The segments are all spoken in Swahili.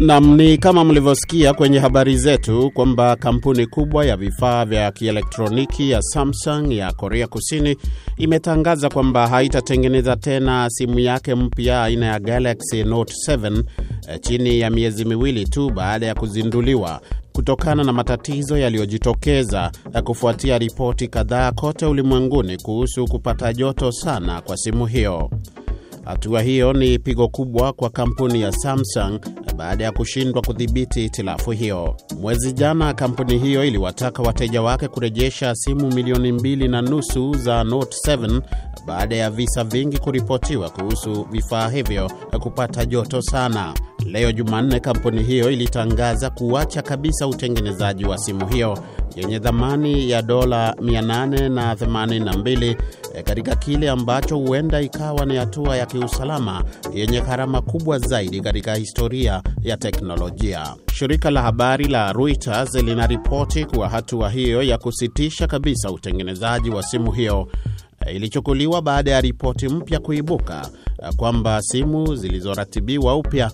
Nam, ni kama mlivyosikia kwenye habari zetu kwamba kampuni kubwa ya vifaa vya kielektroniki ya Samsung ya Korea Kusini imetangaza kwamba haitatengeneza tena simu yake mpya aina ya Galaxy Note 7 chini ya miezi miwili tu baada ya kuzinduliwa kutokana na matatizo yaliyojitokeza kufuatia ripoti kadhaa kote ulimwenguni kuhusu kupata joto sana kwa simu hiyo. Hatua hiyo ni pigo kubwa kwa kampuni ya Samsung baada ya kushindwa kudhibiti hitilafu hiyo. Mwezi jana, kampuni hiyo iliwataka wateja wake kurejesha simu milioni mbili na nusu za Note 7 baada ya visa vingi kuripotiwa kuhusu vifaa hivyo kupata joto sana. Leo Jumanne, kampuni hiyo ilitangaza kuacha kabisa utengenezaji wa simu hiyo yenye thamani ya dola 882 katika kile ambacho huenda ikawa ni hatua ya kiusalama yenye gharama kubwa zaidi katika historia ya teknolojia. Shirika la habari la Reuters linaripoti kuwa hatua hiyo ya kusitisha kabisa utengenezaji wa simu hiyo ilichukuliwa baada ya ripoti mpya kuibuka kwamba simu zilizoratibiwa upya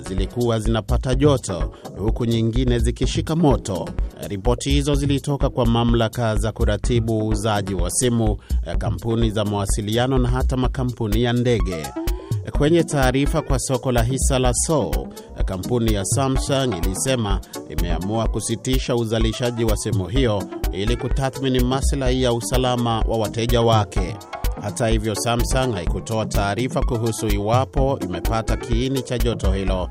zilikuwa zinapata joto huku nyingine zikishika moto. Ripoti hizo zilitoka kwa mamlaka za kuratibu uuzaji wa simu, kampuni za mawasiliano na hata makampuni ya ndege. Kwenye taarifa kwa soko la hisa la Seoul, kampuni ya Samsung ilisema imeamua kusitisha uzalishaji wa simu hiyo ili kutathmini maslahi ya usalama wa wateja wake. Hata hivyo, Samsung haikutoa taarifa kuhusu iwapo imepata kiini cha joto hilo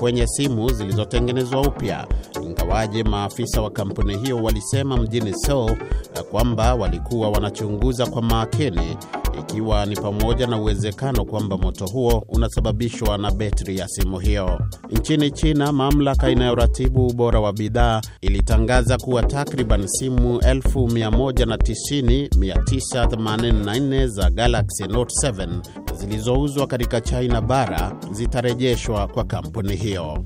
kwenye simu zilizotengenezwa upya, ingawaje maafisa wa kampuni hiyo walisema mjini Seoul kwamba walikuwa wanachunguza kwa makini ikiwa ni pamoja na uwezekano kwamba moto huo unasababishwa na betri ya simu hiyo. Nchini China, mamlaka inayoratibu ubora wa bidhaa ilitangaza kuwa takriban simu 190,984 za Galaxy Note 7 zilizouzwa katika China bara zitarejeshwa kwa kampuni hiyo.